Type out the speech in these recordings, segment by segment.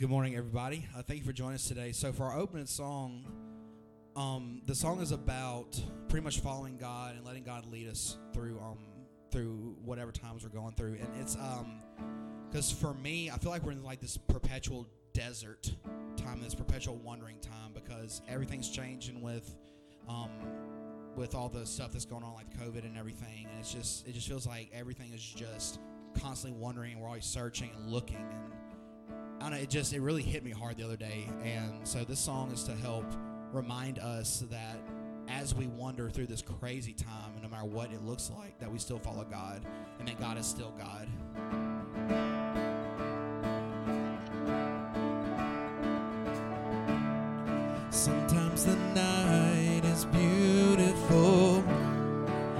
Good morning, everybody. Uh, thank you for joining us today. So, for our opening song, um, the song is about pretty much following God and letting God lead us through um, through whatever times we're going through. And it's because um, for me, I feel like we're in like this perpetual desert time, this perpetual wandering time, because everything's changing with um, with all the stuff that's going on, like COVID and everything. And it's just it just feels like everything is just constantly wondering. We're always searching and looking and I know, it just it really hit me hard the other day, and so this song is to help remind us that as we wander through this crazy time, and no matter what it looks like, that we still follow God, and that God is still God. Sometimes the night is beautiful.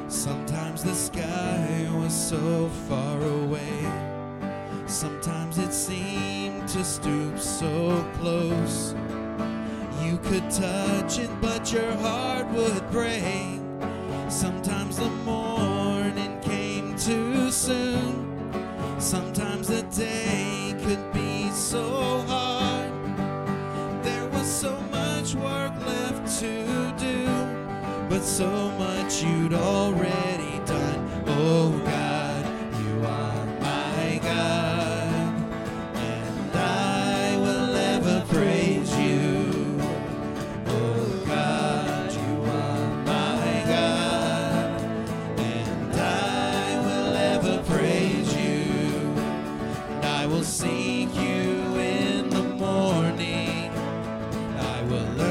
Sometimes the sky was so far away. Sometimes it seemed to stoop so close. You could touch it, but your heart would break. Sometimes the morning came too soon. Sometimes the day could be so hard. There was so much work left to do, but so much you'd already will learn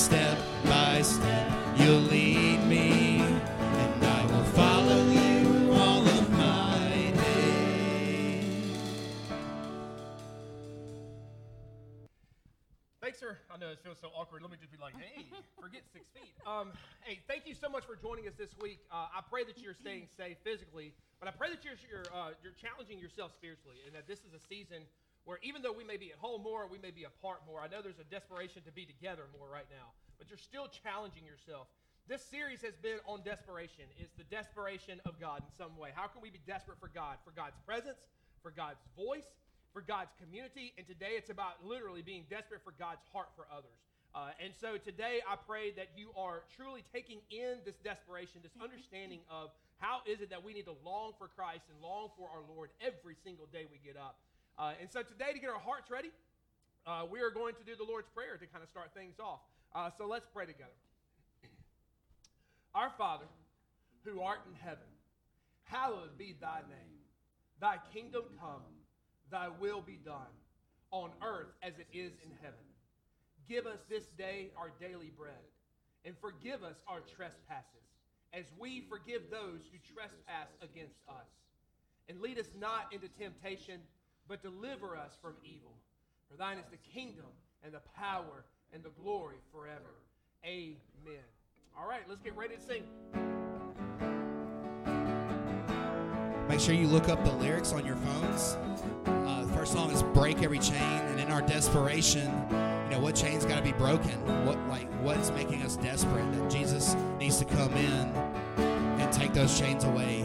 step by step you'll lead me, and I will follow you all of my days. Thanks, sir. I know it feels so awkward. Let me just be like, hey, forget six feet. Um, hey, thank you so much for joining us this week. Uh, I pray that you're staying safe physically, but I pray that you're you're, uh, you're challenging yourself spiritually, and that this is a season where even though we may be at home more, we may be apart more. I know there's a desperation to be together more right now, but you're still challenging yourself. This series has been on desperation. It's the desperation of God in some way. How can we be desperate for God? For God's presence, for God's voice, for God's community. And today it's about literally being desperate for God's heart for others. Uh, and so today I pray that you are truly taking in this desperation, this understanding of how is it that we need to long for Christ and long for our Lord every single day we get up. Uh, and so today, to get our hearts ready, uh, we are going to do the Lord's Prayer to kind of start things off. Uh, so let's pray together. Our Father, who art in heaven, hallowed be thy name. Thy kingdom come, thy will be done, on earth as it is in heaven. Give us this day our daily bread, and forgive us our trespasses, as we forgive those who trespass against us. And lead us not into temptation, but deliver us from evil. For thine is the kingdom and the power and the glory forever. Amen. All right, let's get ready to sing. Make sure you look up the lyrics on your phones. Uh, the first song is "Break Every Chain," and in our desperation, you know what chain's got to be broken. What like what's making us desperate that Jesus needs to come in and take those chains away.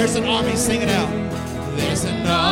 There's an army singing out. There's an army.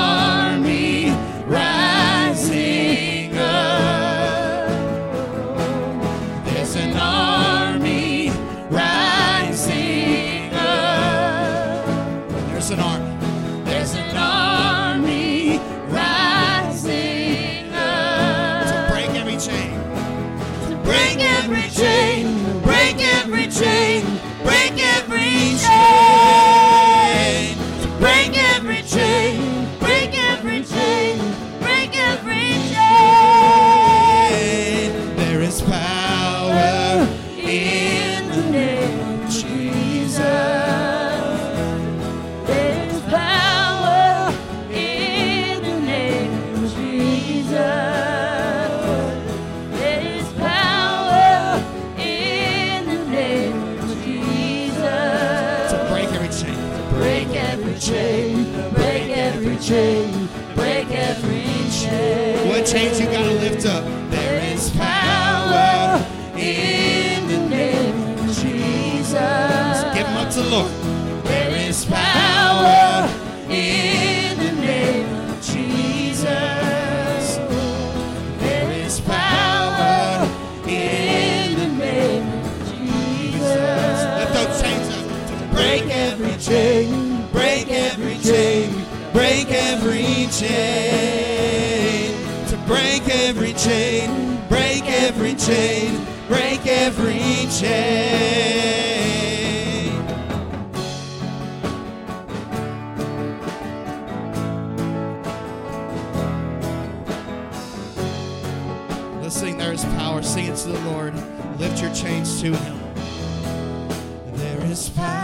There is power. Sing it to the Lord. Lift your chains to Him. There is power.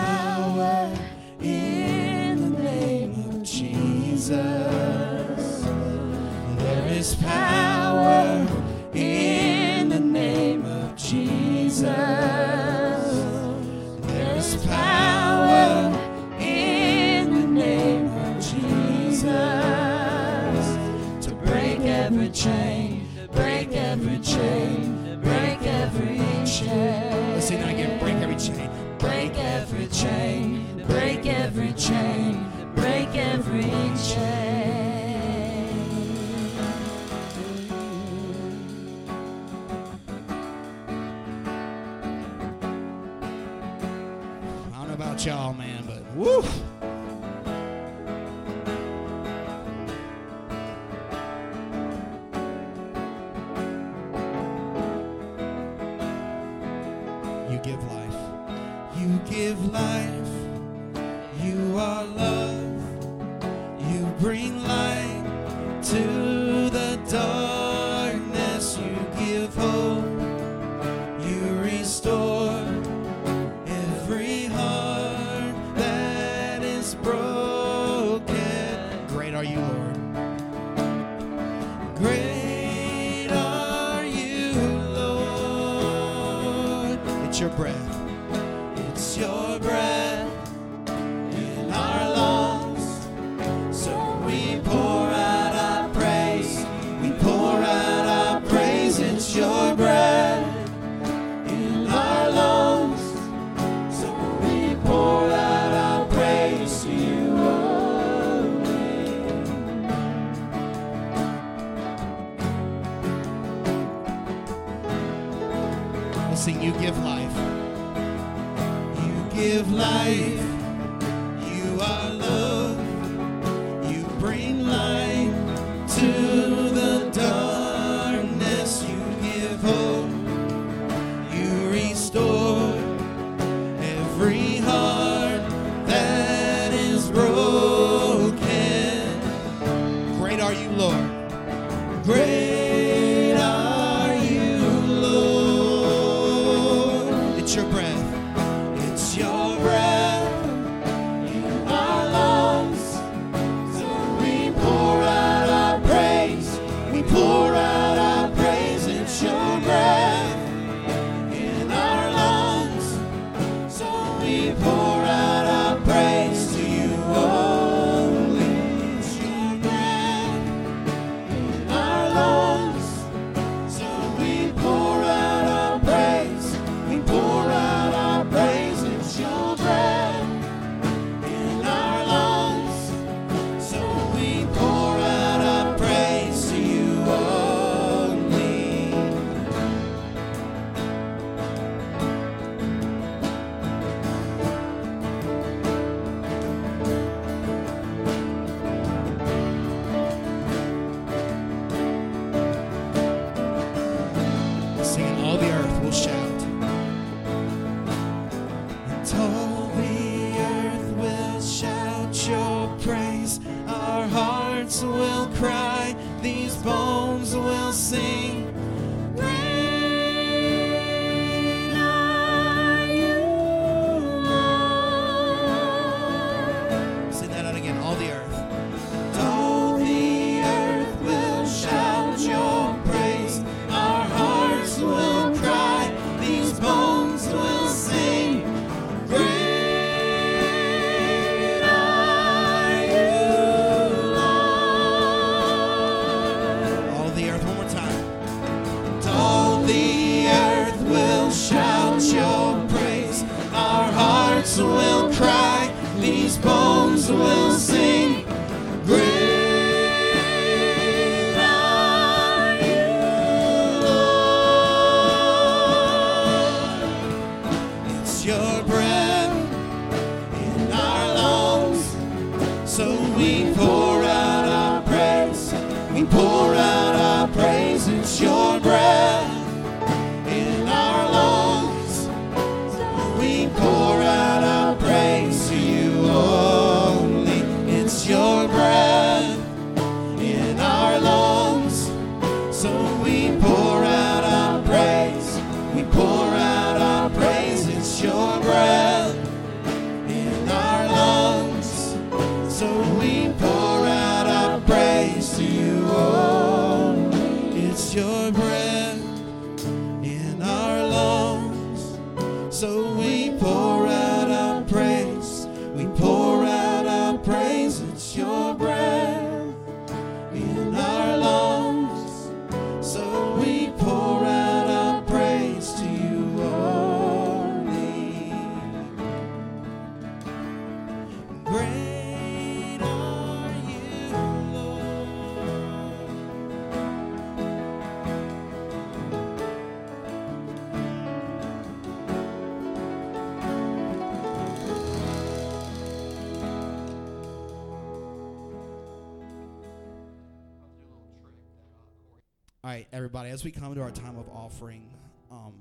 We come to our time of offering, um,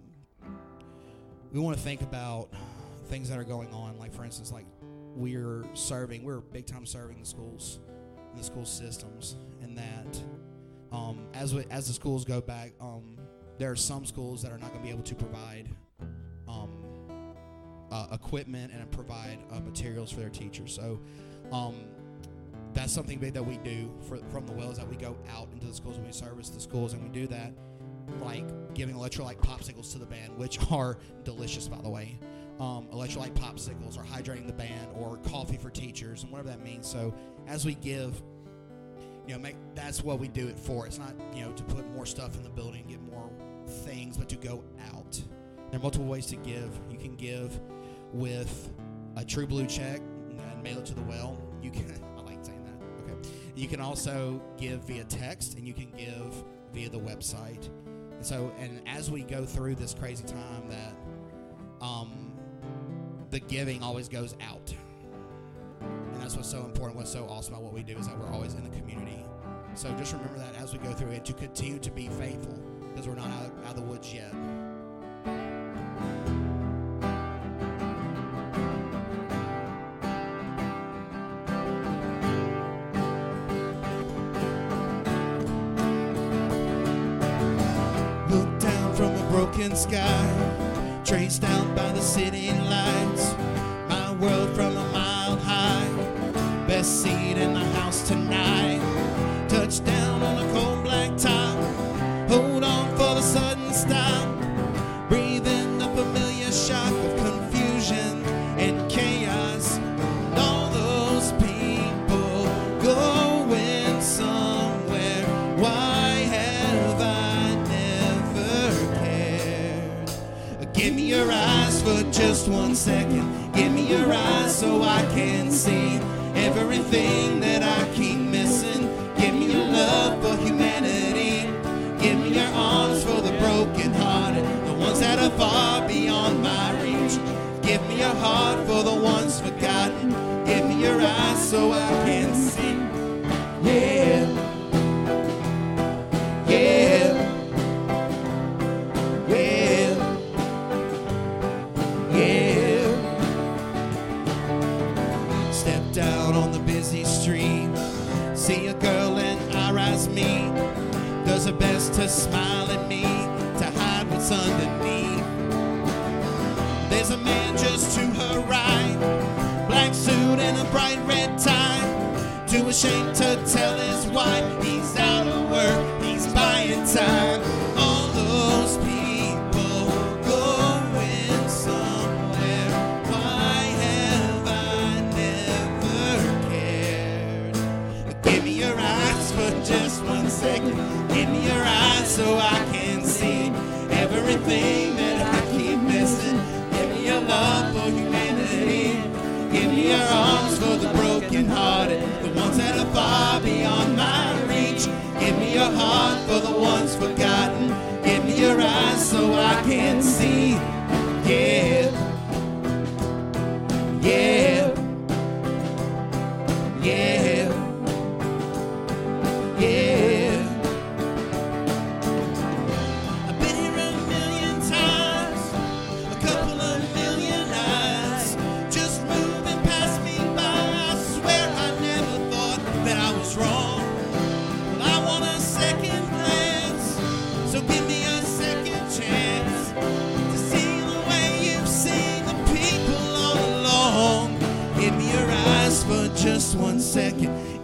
we want to think about things that are going on. Like, for instance, like we're serving, we're big time serving the schools, the school systems, and that um, as we, as the schools go back, um, there are some schools that are not going to be able to provide um, uh, equipment and provide uh, materials for their teachers. So. Um, that's something big that we do for, from the wells that we go out into the schools and we service the schools and we do that like giving electrolyte popsicles to the band which are delicious by the way um, electrolyte popsicles or hydrating the band or coffee for teachers and whatever that means so as we give you know make that's what we do it for it's not you know to put more stuff in the building get more things but to go out there are multiple ways to give you can give with a true blue check and mail it to the well you can I like saying that. Okay. you can also give via text and you can give via the website. And so, and as we go through this crazy time, that um, the giving always goes out. And that's what's so important, what's so awesome about what we do is that we're always in the community. So just remember that as we go through it, to continue to be faithful because we're not out, out of the woods yet. Sky, ashamed to tell his wife he's out of work, he's buying time. All those people going somewhere. Why have I never cared? Give me your eyes for just one second. Give me your eyes so I far beyond my reach. Give me your heart for the ones forgotten.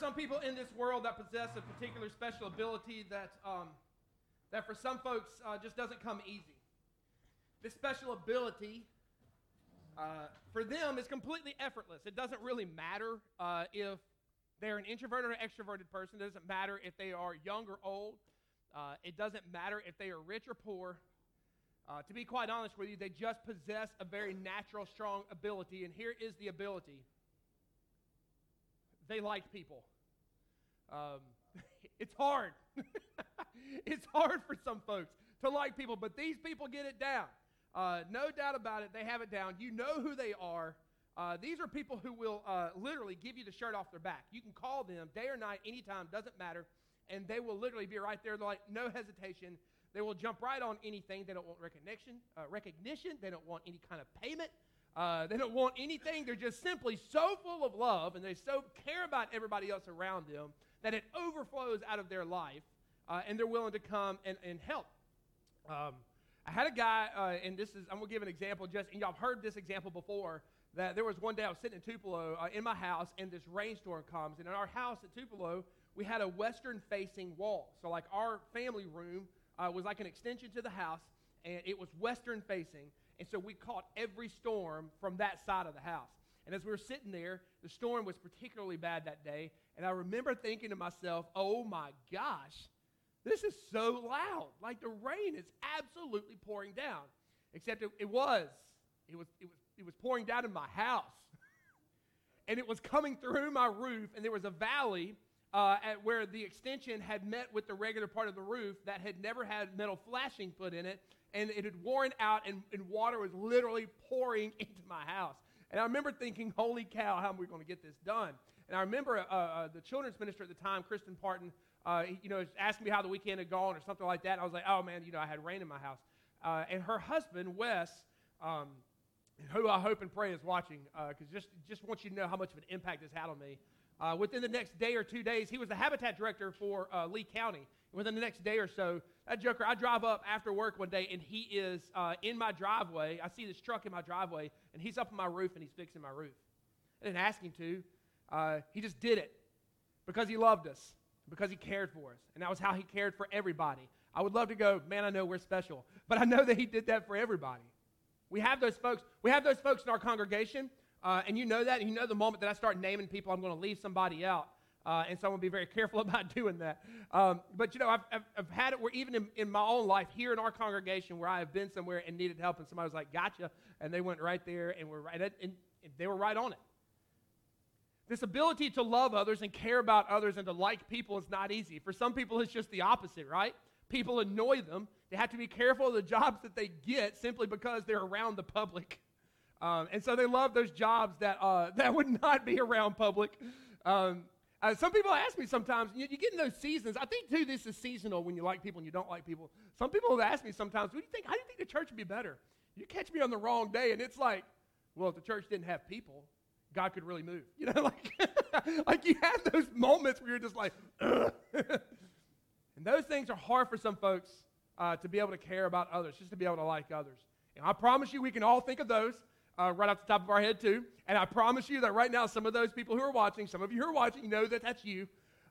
some people in this world that possess a particular special ability that um, that for some folks uh, just doesn't come easy. This special ability uh, for them is completely effortless. It doesn't really matter uh, if they're an introverted or extroverted person. It doesn't matter if they are young or old. Uh, it doesn't matter if they are rich or poor. Uh, to be quite honest with you, they just possess a very natural, strong ability. And here is the ability they like people. Um, it's hard. it's hard for some folks to like people, but these people get it down. Uh, no doubt about it, they have it down. You know who they are. Uh, these are people who will uh, literally give you the shirt off their back. You can call them day or night, anytime, doesn't matter, and they will literally be right there, like no hesitation. They will jump right on anything. They don't want recognition. Uh, recognition. They don't want any kind of payment. Uh, they don't want anything. They're just simply so full of love, and they so care about everybody else around them that it overflows out of their life, uh, and they're willing to come and, and help. Um, I had a guy, uh, and this is, I'm going to give an example just, and y'all have heard this example before, that there was one day I was sitting in Tupelo uh, in my house, and this rainstorm comes. And in our house at Tupelo, we had a western facing wall. So, like, our family room uh, was like an extension to the house, and it was western facing. And so we caught every storm from that side of the house. And as we were sitting there, the storm was particularly bad that day. And I remember thinking to myself, oh my gosh, this is so loud. Like the rain is absolutely pouring down. Except it, it was. It was, it was. it was pouring down in my house. and it was coming through my roof, and there was a valley uh, at where the extension had met with the regular part of the roof that had never had metal flashing put in it, and it had worn out, and, and water was literally pouring into my house. And I remember thinking, holy cow, how am we going to get this done? And I remember uh, uh, the children's minister at the time, Kristen Parton, uh, you know, asking me how the weekend had gone or something like that. And I was like, oh man, you know, I had rain in my house. Uh, and her husband, Wes, um, who I hope and pray is watching, because uh, just, just want you to know how much of an impact this had on me. Uh, within the next day or two days, he was the habitat director for uh, Lee County. Within the next day or so, that joker, I drive up after work one day and he is uh, in my driveway. I see this truck in my driveway and he's up on my roof and he's fixing my roof. I didn't ask him to. Uh, he just did it because he loved us, because he cared for us. And that was how he cared for everybody. I would love to go, man, I know we're special. But I know that he did that for everybody. We have those folks. We have those folks in our congregation uh, and you know that. And you know the moment that I start naming people, I'm going to leave somebody out. Uh, and so I'm to be very careful about doing that. Um, but you know, I've, I've, I've, had it where even in, in, my own life here in our congregation where I have been somewhere and needed help, and somebody was like, "Gotcha," and they went right there and were right, and they were right on it. This ability to love others and care about others and to like people is not easy. For some people, it's just the opposite, right? People annoy them. They have to be careful of the jobs that they get simply because they're around the public. Um, and so they love those jobs that, uh, that would not be around public. Um, uh, some people ask me sometimes, you, you, get in those seasons. I think, too, this is seasonal when you like people and you don't like people. Some people have asked me sometimes, what do you think? How do you think the church would be better? You catch me on the wrong day, and it's like, well, if the church didn't have people, God could really move. You know, like, like you have those moments where you're just like, and those things are hard for some folks uh, to be able to care about others, just to be able to like others. And I promise you, we can all think of those uh, right off the top of our head, too. And I promise you that right now, some of those people who are watching, some of you who are watching, know that that's you.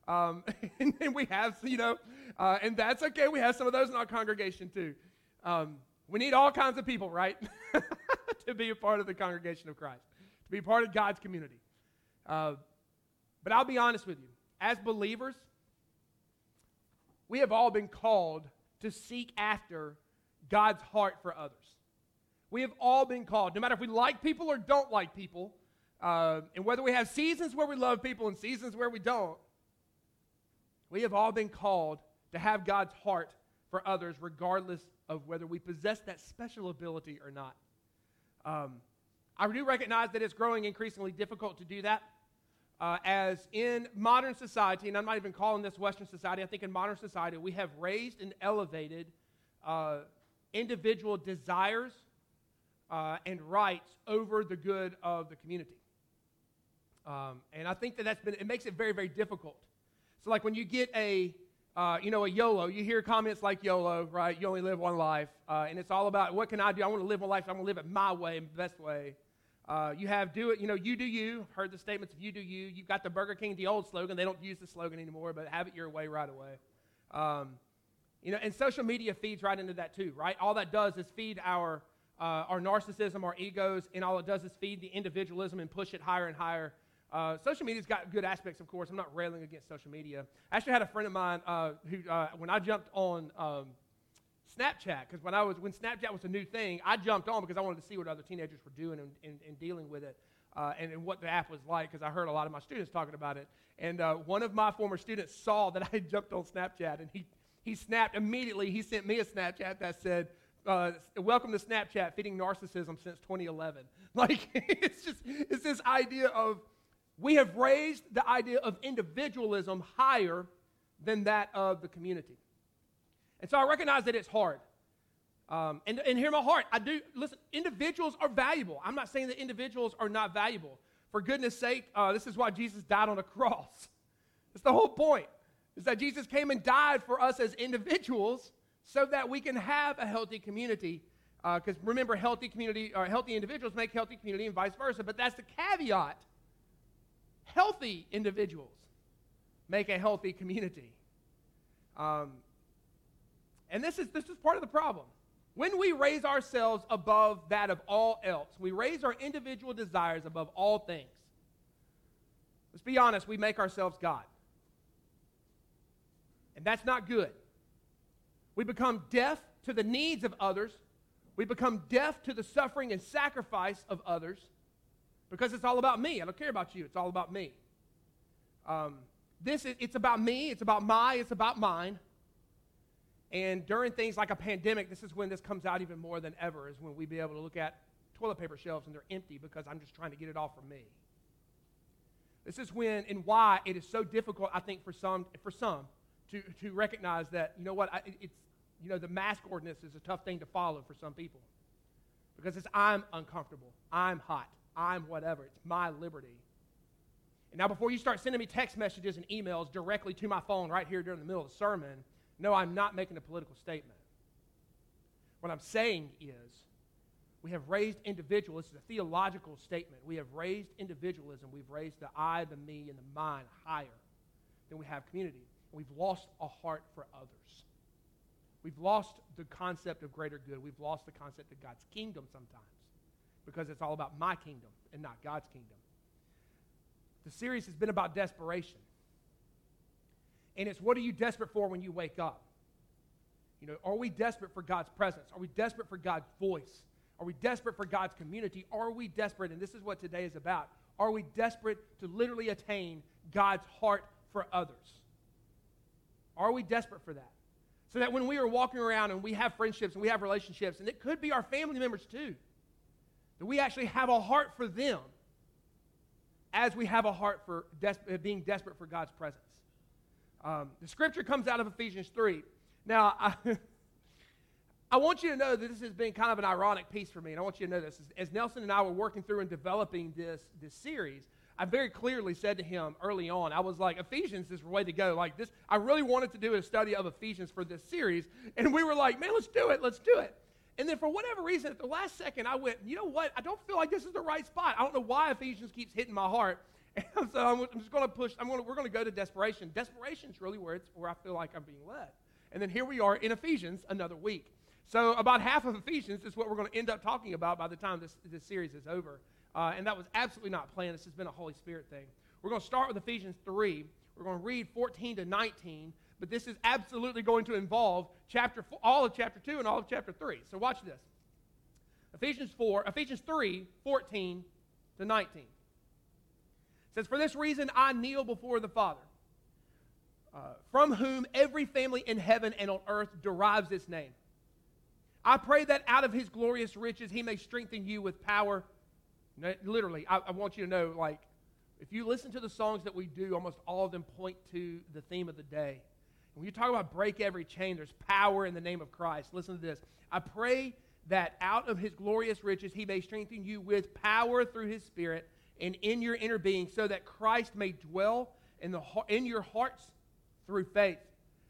Um, and, and, we have, you know, uh, and that's okay. We have some of those in our congregation, too. Um, we need all kinds of people, right? to be a part of the congregation of Christ, to be part of God's community. Uh, but I'll be honest with you. As believers, we have all been called to seek after God's heart for others. We have all been called, no matter if we like people or don't like people, uh, and whether we have seasons where we love people and seasons where we don't, we have all been called to have God's heart for others, regardless of whether we possess that special ability or not. Um, I do recognize that it's growing increasingly difficult to do that. Uh, as in modern society, and I'm not even calling this Western society, I think in modern society, we have raised and elevated uh, individual desires uh, and rights over the good of the community. Um, and I think that that's been, it makes it very, very difficult. So, like when you get a, uh, you know, a YOLO, you hear comments like YOLO, right? You only live one life. Uh, and it's all about what can I do? I want to live my life. I want to live it my way, best way. Uh, you have do it, you know, you do you. Heard the statements of you do you. You've got the Burger King, the old slogan. They don't use the slogan anymore, but have it your way right away. Um, you know, and social media feeds right into that too, right? All that does is feed our, uh, our narcissism, our egos, and all it does is feed the individualism and push it higher and higher. Uh, social media's got good aspects, of course. I'm not railing against social media. I actually had a friend of mine uh, who, uh, when I jumped on um, Snapchat, because when I was when Snapchat was a new thing, I jumped on because I wanted to see what other teenagers were doing and, and, and dealing with it, uh, and, and, what the app was like, because I heard a lot of my students talking about it. And uh, one of my former students saw that I jumped on Snapchat, and he he snapped immediately. He sent me a Snapchat that said, uh, welcome to Snapchat, feeding narcissism since 2011. Like, it's just, it's this idea of, we have raised the idea of individualism higher than that of the community. And so I recognize that it's hard. Um, and, and hear my heart. I do, listen, individuals are valuable. I'm not saying that individuals are not valuable. For goodness sake, uh, this is why Jesus died on a cross. That's the whole point is that Jesus came and died for us as individuals so that we can have a healthy community. Because uh, remember, healthy community or healthy individuals make healthy community and vice versa. But that's the caveat. Healthy individuals make a healthy community. Um, and this is, this is part of the problem. When we raise ourselves above that of all else, we raise our individual desires above all things. Let's be honest, we make ourselves God. And that's not good. We become deaf to the needs of others. We become deaf to the suffering and sacrifice of others because it's all about me. I don't care about you. It's all about me. Um, this is, it's about me. It's about my. It's about mine. And during things like a pandemic, this is when this comes out even more than ever. Is when we be able to look at toilet paper shelves and they're empty because I'm just trying to get it all from me. This is when and why it is so difficult, I think, for some, for some to, to recognize that, you know what, I, it's, you know, the mask ordinance is a tough thing to follow for some people. Because it's, I'm uncomfortable. I'm hot. I'm whatever. It's my liberty. And now, before you start sending me text messages and emails directly to my phone right here during the middle of the sermon, no, I'm not making a political statement. What I'm saying is, we have raised individualism. Is a theological statement. We have raised individualism. We've raised the I, the me, and the mine higher than we have community. We've lost a heart for others. We've lost the concept of greater good. We've lost the concept of God's kingdom sometimes because it's all about my kingdom and not God's kingdom. The series has been about desperation. And it's what are you desperate for when you wake up? You know, are we desperate for God's presence? Are we desperate for God's voice? Are we desperate for God's community? Are we desperate, and this is what today is about, are we desperate to literally attain God's heart for others? Are we desperate for that? So that when we are walking around and we have friendships and we have relationships, and it could be our family members too, that we actually have a heart for them as we have a heart for des- being desperate for God's presence. Um, the scripture comes out of Ephesians 3. Now, I, I, want you to know that this has been kind of an ironic piece for me, and I want you to know this. As, as Nelson and I were working through and developing this, this series, I very clearly said to him early on, I was like, Ephesians is the way to go. Like this, I really wanted to do a study of Ephesians for this series. And we were like, man, let's do it, let's do it. And then for whatever reason, at the last second, I went, you know what? I don't feel like this is the right spot. I don't know why Ephesians keeps hitting my heart. And so I'm, I'm just going to push, I'm to, we're going to go to desperation. Desperation is really where, it's, where I feel like I'm being led. And then here we are in Ephesians another week. So about half of Ephesians is what we're going to end up talking about by the time this, this series is over. Uh, and that was absolutely not planned. This has been a Holy Spirit thing. We're going to start with Ephesians 3. We're going to read 14 to 19, but this is absolutely going to involve chapter four, all of chapter 2 and all of chapter 3. So watch this. Ephesians 4, Ephesians 3, 14 to 19. It says, For this reason I kneel before the Father, uh, from whom every family in heaven and on earth derives its name. I pray that out of his glorious riches he may strengthen you with power Literally, I, I want you to know, like, if you listen to the songs that we do, almost all of them point to the theme of the day. When you talk about break every chain, there's power in the name of Christ. Listen to this. I pray that out of his glorious riches he may strengthen you with power through his Spirit and in your inner being, so that Christ may dwell in, the, in your hearts through faith.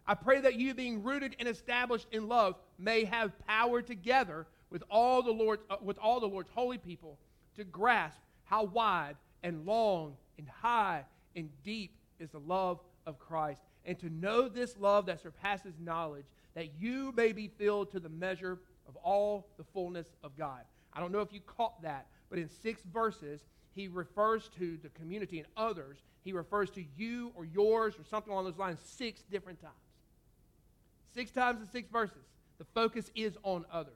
I pray that you, being rooted and established in love, may have power together with all the Lord's, uh, with all the Lord's holy people to grasp how wide and long and high and deep is the love of Christ, and to know this love that surpasses knowledge, that you may be filled to the measure of all the fullness of God. I don't know if you caught that, but in six verses, he refers to the community and others. He refers to you or yours or something along those lines six different times. Six times in six verses. The focus is on others.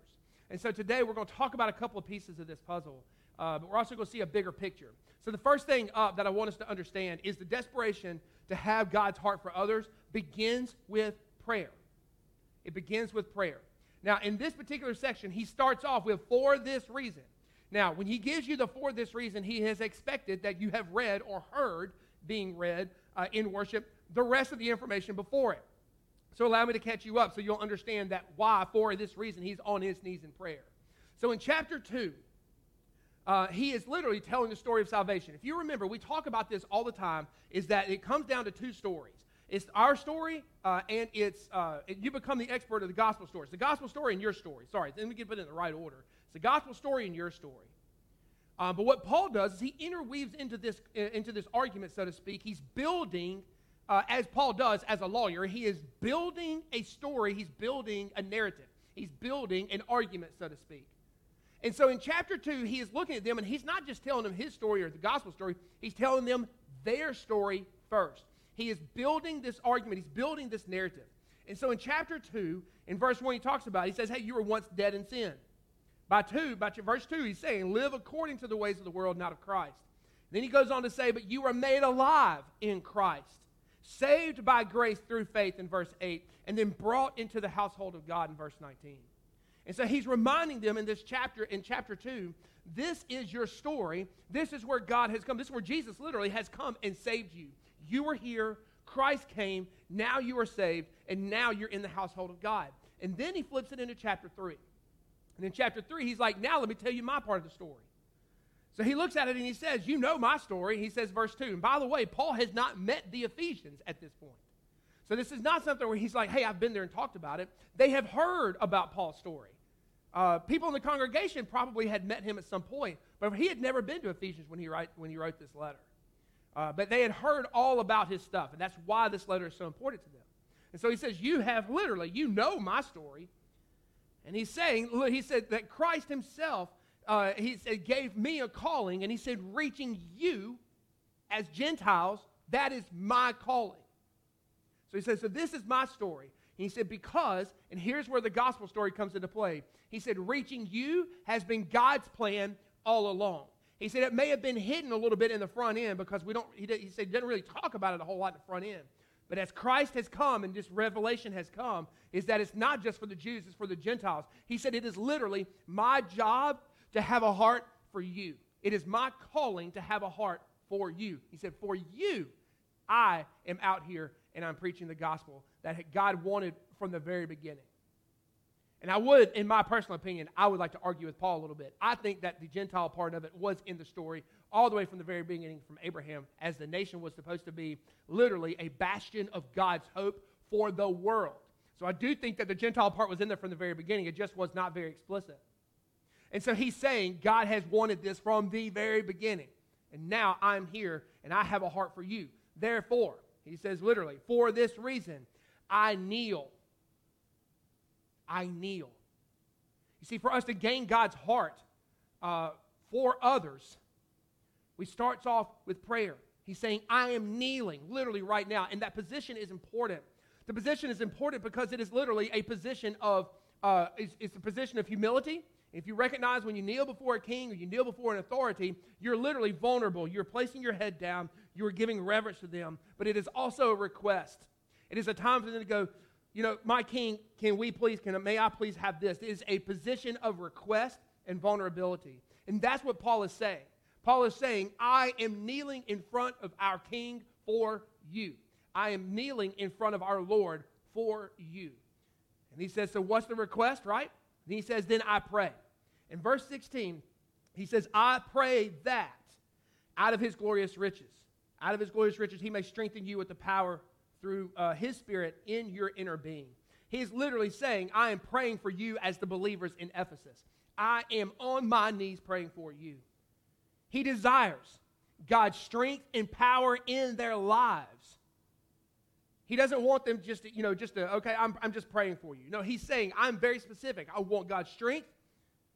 And so today we're going to talk about a couple of pieces of this puzzle, uh, but we're also going to see a bigger picture. So the first thing uh, that I want us to understand is the desperation to have God's heart for others begins with prayer. It begins with prayer. Now, in this particular section, he starts off with for this reason. Now, when he gives you the for this reason, he has expected that you have read or heard being read uh, in worship the rest of the information before it. So allow me to catch you up so you'll understand that why, for this reason, he's on his knees in prayer. So in chapter 2, uh, he is literally telling the story of salvation. If you remember, we talk about this all the time, is that it comes down to two stories. It's our story, uh, and it's uh, you become the expert of the gospel story. It's the gospel story and your story. Sorry, let me get put it in the right order. It's the gospel story and your story. Um, but what Paul does is he interweaves into this uh, into this argument, so to speak. He's building uh, as Paul does as a lawyer, he is building a story, he's building a narrative, he's building an argument, so to speak. And so in chapter 2, he is looking at them, and he's not just telling them his story or the gospel story, he's telling them their story first. He is building this argument, he's building this narrative. And so in chapter 2, in verse 1, he talks about, he says, Hey, you were once dead in sin. By 2, by verse 2, he's saying, Live according to the ways of the world, not of Christ. And then he goes on to say, But you are made alive in Christ saved by grace through faith in verse 8, and then brought into the household of God in verse 19. And so he's reminding them in this chapter, in chapter 2, this is your story. This is where God has come. This is where Jesus literally has come and saved you. You were here, Christ came, now you are saved, and now you're in the household of God. And then he flips it into chapter 3. And in chapter 3, he's like, now let me tell you my part of the story. So he looks at it and he says, You know my story. He says, verse 2. And by the way, Paul has not met the Ephesians at this point. So this is not something where he's like, Hey, I've been there and talked about it. They have heard about Paul's story. Uh, people in the congregation probably had met him at some point, but he had never been to Ephesians when he, write, when he wrote this letter. Uh, but they had heard all about his stuff, and that's why this letter is so important to them. And so he says, You have literally, you know my story. And he's saying, he said that Christ himself uh, he said, gave me a calling, and he said, reaching you as Gentiles, that is my calling. So he said, so this is my story. And he said, because, and here's where the gospel story comes into play. He said, reaching you has been God's plan all along. He said it may have been hidden a little bit in the front end because we don't, he, did, he said, didn't really talk about it a whole lot in the front end. But as Christ has come and this revelation has come, is that it's not just for the Jews, it's for the Gentiles. He said, it is literally my job to have a heart for you. It is my calling to have a heart for you. He said, For you, I am out here and I'm preaching the gospel that God wanted from the very beginning. And I would, in my personal opinion, I would like to argue with Paul a little bit. I think that the Gentile part of it was in the story all the way from the very beginning from Abraham, as the nation was supposed to be literally a bastion of God's hope for the world. So I do think that the Gentile part was in there from the very beginning. It just was not very explicit. And so he's saying, God has wanted this from the very beginning. And now I'm here and I have a heart for you. Therefore, he says literally, for this reason, I kneel. I kneel. You see, for us to gain God's heart uh, for others, we starts off with prayer. He's saying, I am kneeling, literally right now. And that position is important. The position is important because it is literally a position of, uh, it's, it's a position of humility. If you recognize when you kneel before a king or you kneel before an authority, you're literally vulnerable. You're placing your head down, you're giving reverence to them, but it is also a request. It is a time for them to go, you know, my king, can we please, can may I please have this? It is a position of request and vulnerability. And that's what Paul is saying. Paul is saying, I am kneeling in front of our king for you. I am kneeling in front of our Lord for you. And he says, So what's the request, right? Then he says, Then I pray. In verse 16, he says, I pray that out of his glorious riches, out of his glorious riches, he may strengthen you with the power through uh, his spirit in your inner being. He's literally saying, I am praying for you as the believers in Ephesus. I am on my knees praying for you. He desires God's strength and power in their lives. He doesn't want them just to, you know, just to, okay, I'm, I'm just praying for you. No, he's saying, I'm very specific. I want God's strength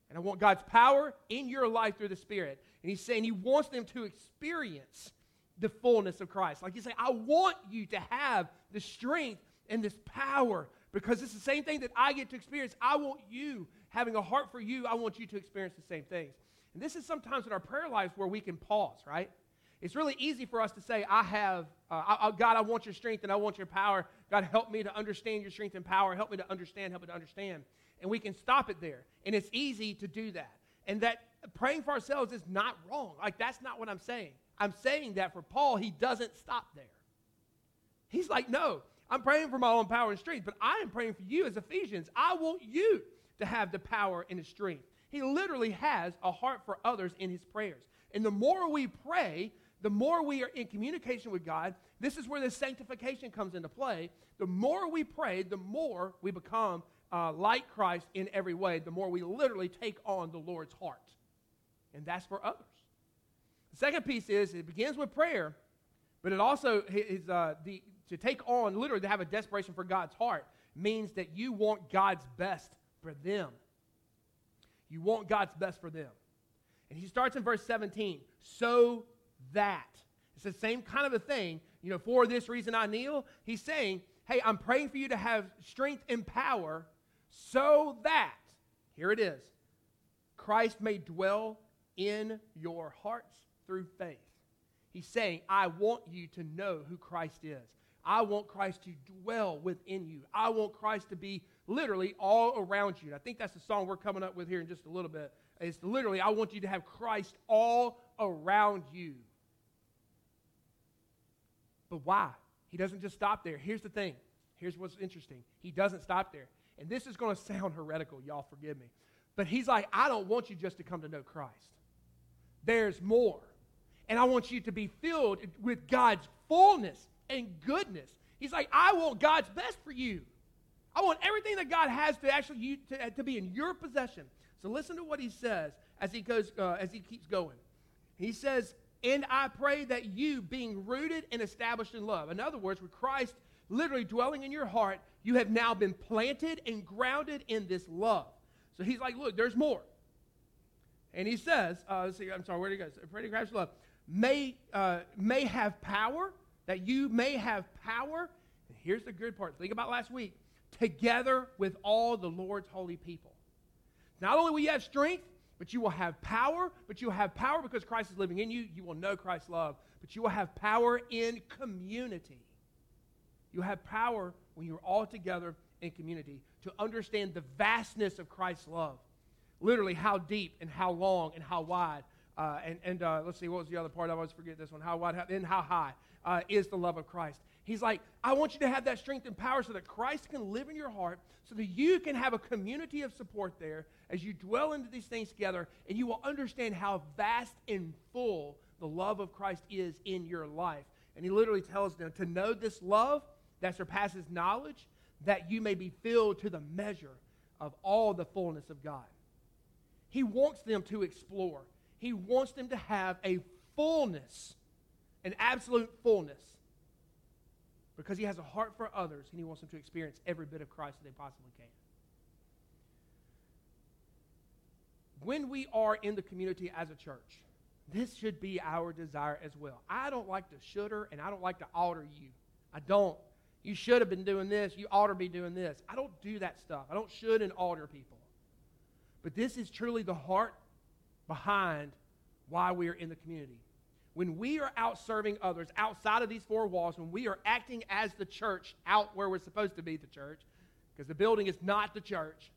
and I want God's power in your life through the Spirit. And he's saying he wants them to experience the fullness of Christ. Like you say, I want you to have the strength and this power because it's the same thing that I get to experience. I want you, having a heart for you, I want you to experience the same things. And this is sometimes in our prayer lives where we can pause, right? It's really easy for us to say, I have, uh, I, I, God, I want your strength and I want your power. God, help me to understand your strength and power. Help me to understand, help me to understand. And we can stop it there. And it's easy to do that. And that praying for ourselves is not wrong. Like, that's not what I'm saying. I'm saying that for Paul, he doesn't stop there. He's like, no, I'm praying for my own power and strength, but I am praying for you as Ephesians. I want you to have the power and the strength. He literally has a heart for others in his prayers. And the more we pray, the more we are in communication with God. This is where the sanctification comes into play. The more we pray, the more we become uh, like Christ in every way, the more we literally take on the Lord's heart. And that's for others. Second piece is it begins with prayer, but it also is uh, the, to take on, literally, to have a desperation for God's heart means that you want God's best for them. You want God's best for them. And he starts in verse 17 so that. It's the same kind of a thing. You know, for this reason I kneel. He's saying, hey, I'm praying for you to have strength and power so that, here it is, Christ may dwell in your hearts through faith. He's saying, I want you to know who Christ is. I want Christ to dwell within you. I want Christ to be literally all around you. And I think that's the song we're coming up with here in just a little bit. It's literally, I want you to have Christ all around you. But why? He doesn't just stop there. Here's the thing. Here's what's interesting. He doesn't stop there. And this is going to sound heretical, y'all forgive me. But he's like, I don't want you just to come to know Christ. There's more. And I want you to be filled with God's fullness and goodness. He's like, I want God's best for you. I want everything that God has to actually you, to, to be in your possession. So listen to what he says as he goes uh, as he keeps going. He says, "And I pray that you, being rooted and established in love, in other words, with Christ literally dwelling in your heart, you have now been planted and grounded in this love." So he's like, "Look, there's more." And he says, uh, see, I'm sorry, where did he go? To Christ's love may uh, may have power that you may have power. And here's the good part. Think about last week. Together with all the Lord's holy people. Not only will you have strength, but you will have power, but you will have power because Christ is living in you. You will know Christ's love, but you will have power in community. You have power when you're all together in community to understand the vastness of Christ's love. Literally, how deep and how long and how wide. Uh, and and uh, let's see, what was the other part? I always forget this one. How wide how, and how high uh, is the love of Christ. He's like, I want you to have that strength and power so that Christ can live in your heart, so that you can have a community of support there as you dwell into these things together, and you will understand how vast and full the love of Christ is in your life. And he literally tells them to know this love that surpasses knowledge, that you may be filled to the measure of all the fullness of God. He wants them to explore, he wants them to have a fullness, an absolute fullness because he has a heart for others and he wants them to experience every bit of Christ that they possibly can. When we are in the community as a church, this should be our desire as well. I don't like to shudder and I don't like to alter you. I don't. You should have been doing this. You ought to be doing this. I don't do that stuff. I don't should and alter people. But this is truly the heart behind why we are in the community when we are out serving others outside of these four walls, when we are acting as the church out where we're supposed to be the church, because the building is not the church,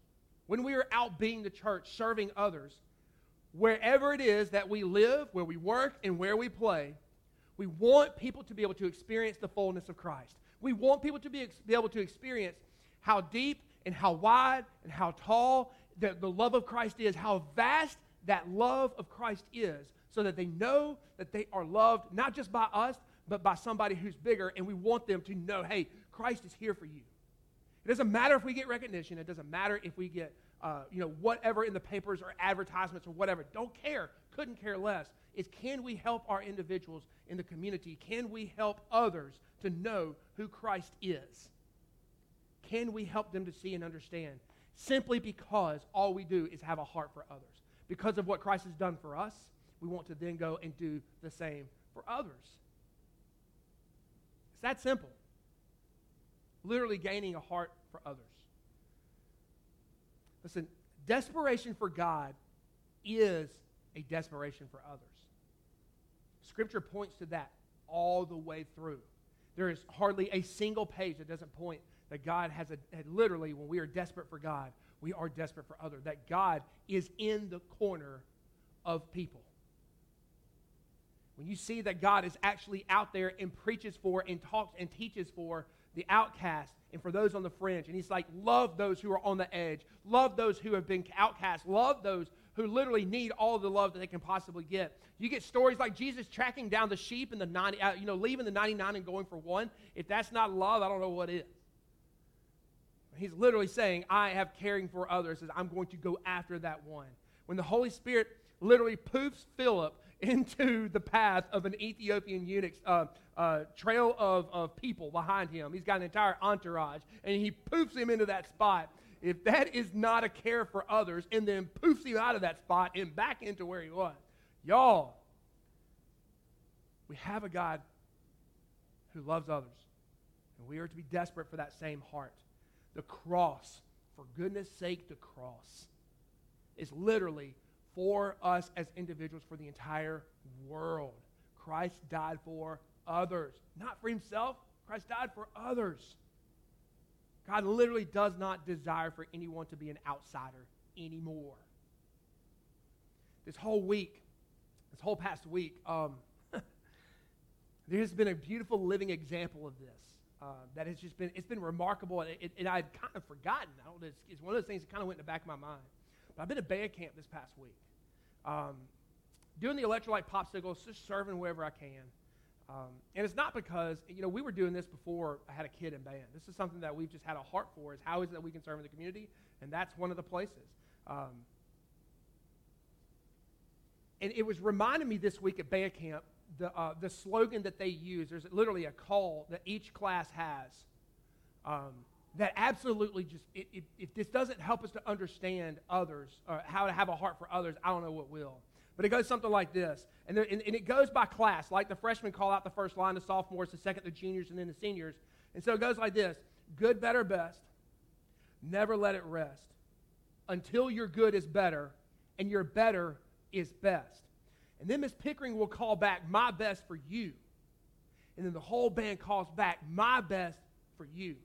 when we are out being the church, serving others, wherever it is that we live, where we work, and where we play, we want people to be able to experience the fullness of Christ. We want people to be, be able to experience how deep and how wide and how tall the, the love of Christ is, how vast that love of Christ is, so that they know that they are loved not just by us, but by somebody who's bigger, and we want them to know, hey, Christ is here for you. It doesn't matter if we get recognition. It doesn't matter if we get, uh, you know, whatever in the papers or advertisements or whatever. Don't care. Couldn't care less. Is can we help our individuals in the community? Can we help others to know who Christ is? Can we help them to see and understand? Simply because all we do is have a heart for others. Because of what Christ has done for us, we want to then go and do the same for others. It's that simple literally gaining a heart for others. Listen, desperation for God is a desperation for others. Scripture points to that all the way through. There is hardly a single page that doesn't point that God has a literally, when we are desperate for God, we are desperate for others. That God is in the corner of people. When you see that God is actually out there and preaches for and talks and teaches for the outcast and for those on the fringe. And he's like, love those who are on the edge. Love those who have been outcast. Love those who literally need all the love that they can possibly get. You get stories like Jesus tracking down the sheep and the 90, uh, you know, leaving the 99 and going for one. If that's not love, I don't know what is. He's literally saying, I have caring for others, I'm going to go after that one. When the Holy Spirit literally poofs Philip into the path of an Ethiopian eunuch's uh, uh, trail of, of people behind him. He's got an entire entourage, and he poofs him into that spot. If that is not a care for others, and then poofs him out of that spot and back into where he was, y'all, we have a God who loves others, and we are to be desperate for that same heart. The cross, for goodness sake, the cross is literally for us as individuals, for the entire world. Christ died for others, not for himself. Christ died for others. God literally does not desire for anyone to be an outsider anymore. This whole week, this whole past week, um, there has been a beautiful living example of this. Uh, that has just been, it's been remarkable, and, it, and I'd kind of forgotten. I don't, it's, it's one of those things that kind of went in the back of my mind. But I've been at band camp this past week. Um, doing the electrolyte popsicles, just serving wherever I can. Um, and it's not because, you know, we were doing this before I had a kid in band. This is something that we've just had a heart for is how is it that we can serve in the community? And that's one of the places. Um, and it was reminding me this week at band camp, the, uh, the slogan that they use, there's literally a call that each class has um, that absolutely just, it, it, if this doesn't help us to understand others, or how to have a heart for others, I don't know what will. But it goes something like this. And, there, and, and, it goes by class. Like the freshmen call out the first line, the sophomores, the second, the juniors, and then the seniors. And so it goes like this good, better, best. Never let it rest until your good is better and your better is best. And then Miss Pickering will call back, my best for you. And then the whole band calls back, my best for you.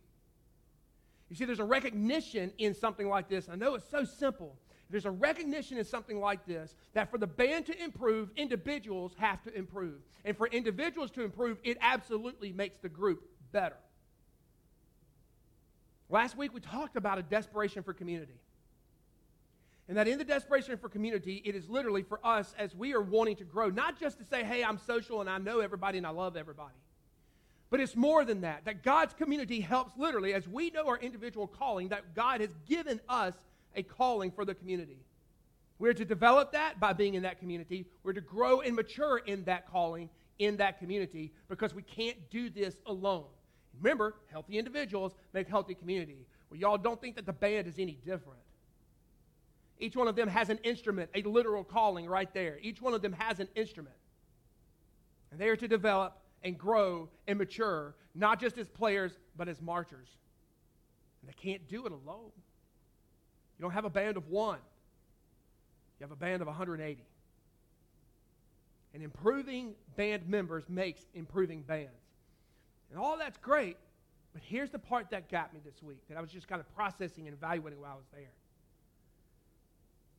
You see, there's a recognition in something like this. I know it's so simple, there's a recognition in something like this that for the band to improve, individuals have to improve. And for individuals to improve, it absolutely makes the group better. Last week we talked about a desperation for community. And that in the desperation for community, it is literally for us as we are wanting to grow, not just to say, hey, I'm social and I know everybody and I love everybody. But it's more than that. That God's community helps literally, as we know our individual calling, that God has given us a calling for the community. We're to develop that by being in that community. We're to grow and mature in that calling in that community because we can't do this alone. Remember, healthy individuals make healthy community. Well, y'all don't think that the band is any different. Each one of them has an instrument, a literal calling right there. Each one of them has an instrument. And they are to develop and grow and mature, not just as players, but as marchers. And they can't do it alone. You don't have a band of one, you have a band of 180. And improving band members makes improving bands. And all that's great, but here's the part that got me this week that I was just kind of processing and evaluating while I was there.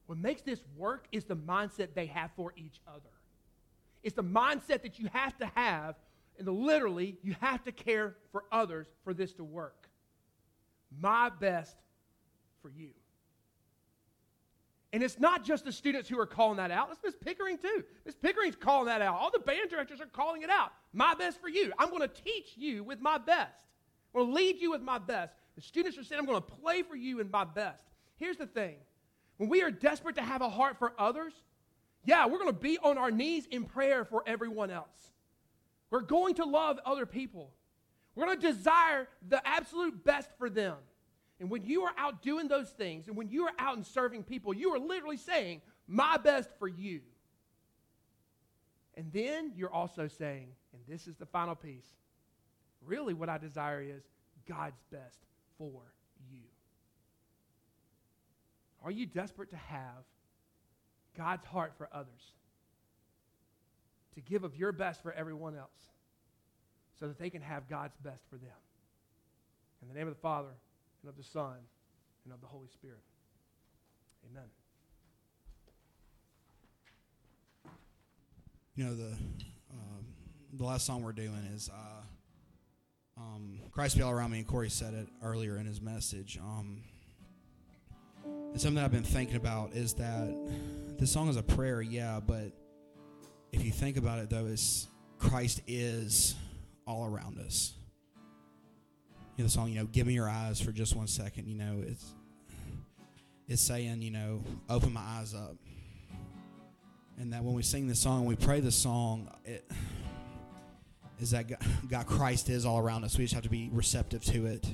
What makes this work is the mindset they have for each other. It's the mindset that you have to have, and the, literally, you have to care for others for this to work. My best for you. And it's not just the students who are calling that out. It's Miss Pickering too. Miss Pickering's calling that out. All the band directors are calling it out. My best for you. I'm going to teach you with my best. I'm going to lead you with my best. The students are saying, I'm going to play for you in my best. Here's the thing when we are desperate to have a heart for others, yeah, we're going to be on our knees in prayer for everyone else. We're going to love other people. We're going to desire the absolute best for them. And when you are out doing those things, and when you are out and serving people, you are literally saying, My best for you. And then you're also saying, and this is the final piece really what I desire is God's best for. Are you desperate to have God's heart for others? To give of your best for everyone else so that they can have God's best for them. In the name of the Father, and of the Son, and of the Holy Spirit. Amen. You know the um, the last song we're doing is uh, um, "Christ Be All Around Me," and Corey said it earlier in his message. Um, and something I've been thinking about is that this song is a prayer, yeah, but if you think about it, though, is Christ is all around us. You know, the song, you know, "Give Me Your Eyes" for just one second. You know, it's it's saying, you know, open my eyes up and that when we sing this song, we pray this song, it is that God, God Christ is all around us. We just have to be receptive to it.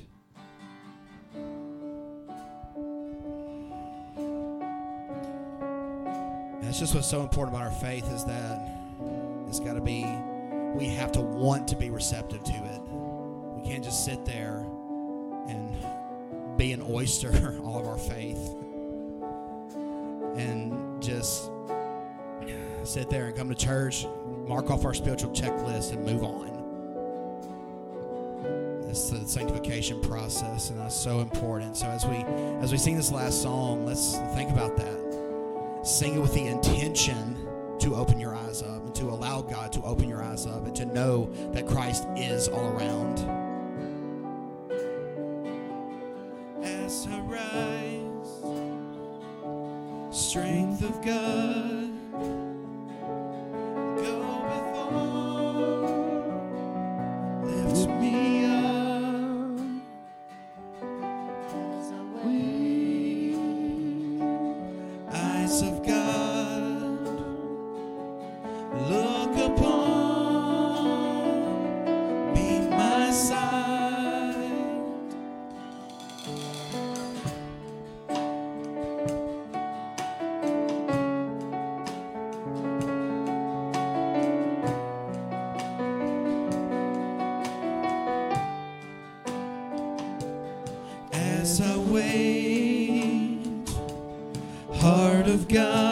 That's just what's so important about our faith is that it's got to be, we have to want to be receptive to it. We can't just sit there and be an oyster all of our faith and just sit there and come to church, mark off our spiritual checklist, and move on. It's the sanctification process, and that's so important. So as we as we sing this last song, let's think about that. Sing it with the intention to open your eyes up and to allow God to open your eyes up and to know that Christ is all around. As I rise, strength of God. God,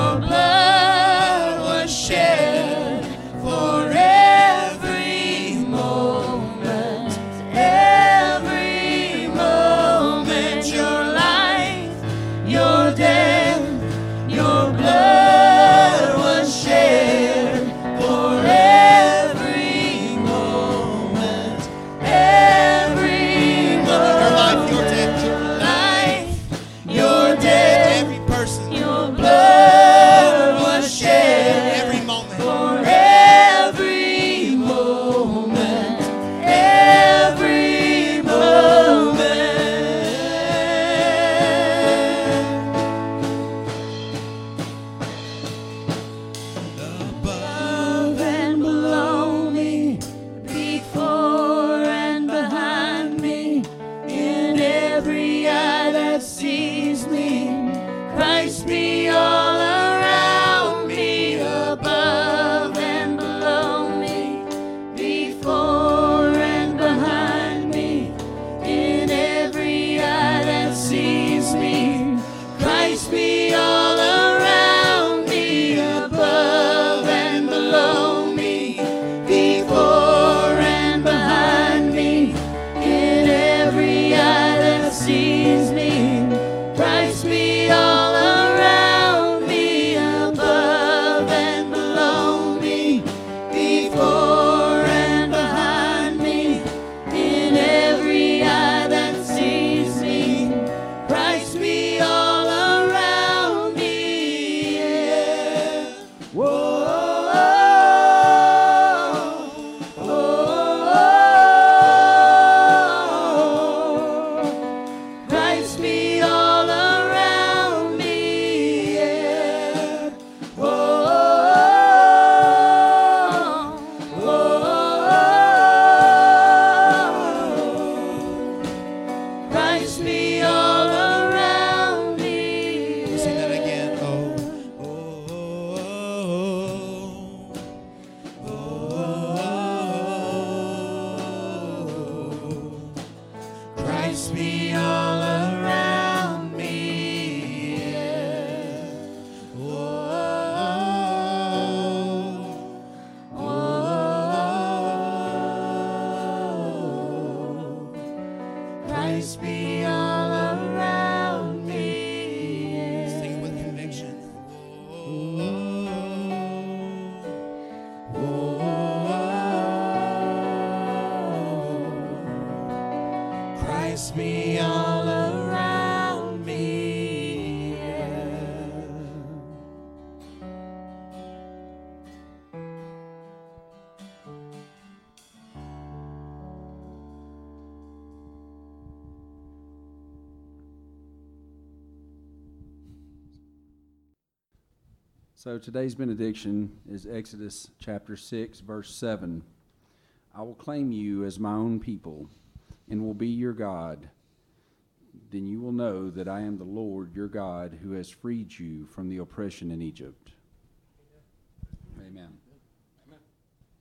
blood. So today's benediction is Exodus chapter 6, verse 7. I will claim you as my own people and will be your God. Then you will know that I am the Lord your God who has freed you from the oppression in Egypt.